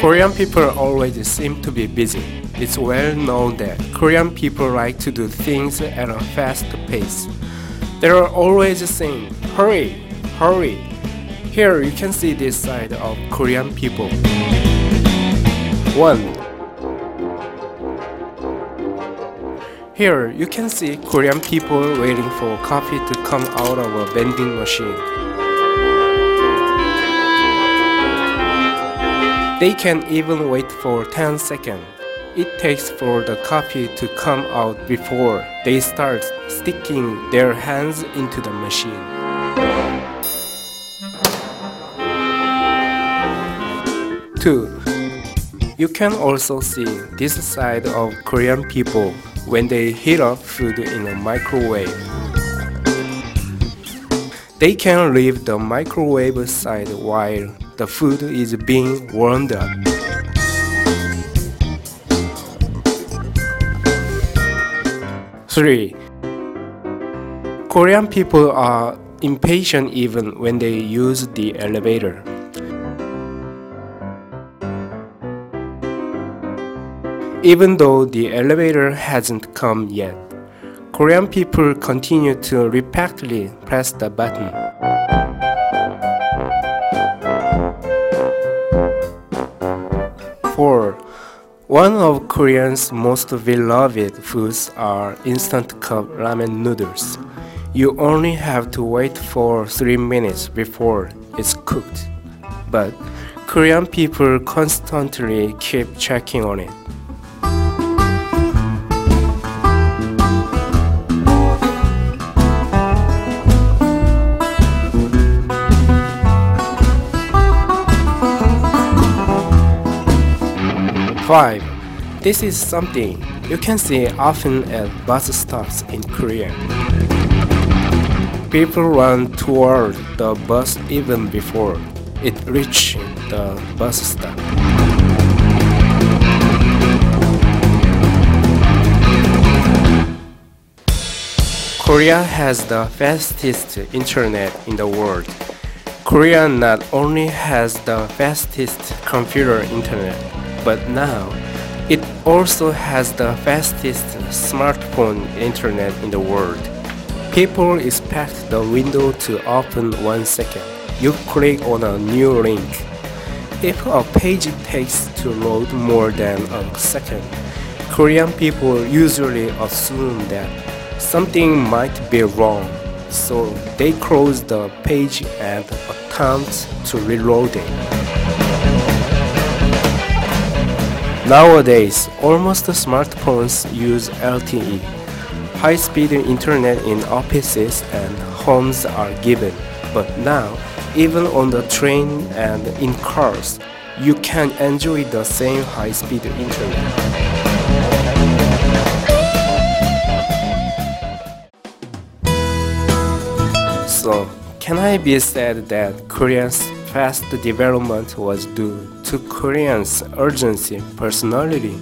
Korean people always seem to be busy. It's well known that Korean people like to do things at a fast pace. They are always saying, hurry, hurry. Here you can see this side of Korean people. 1. Here you can see Korean people waiting for coffee to come out of a vending machine. They can even wait for 10 seconds. It takes for the coffee to come out before they start sticking their hands into the machine. Two, you can also see this side of Korean people when they heat up food in a microwave. They can leave the microwave side while the food is being warmed up. Three. Korean people are impatient even when they use the elevator. Even though the elevator hasn't come yet, Korean people continue to repeatedly press the button. One of Koreans' most beloved foods are instant cup ramen noodles. You only have to wait for 3 minutes before it's cooked. But Korean people constantly keep checking on it. 5. This is something you can see often at bus stops in Korea. People run toward the bus even before it reaches the bus stop. Korea has the fastest internet in the world. Korea not only has the fastest computer internet, but now it also has the fastest smartphone internet in the world. People expect the window to open one second. You click on a new link. If a page takes to load more than a second, Korean people usually assume that something might be wrong, so they close the page and attempt to reload it. Nowadays, almost smartphones use LTE. High-speed internet in offices and homes are given, but now, even on the train and in cars, you can enjoy the same high-speed internet. So, can I be said that Koreans fast development was due to Koreans' urgency personality.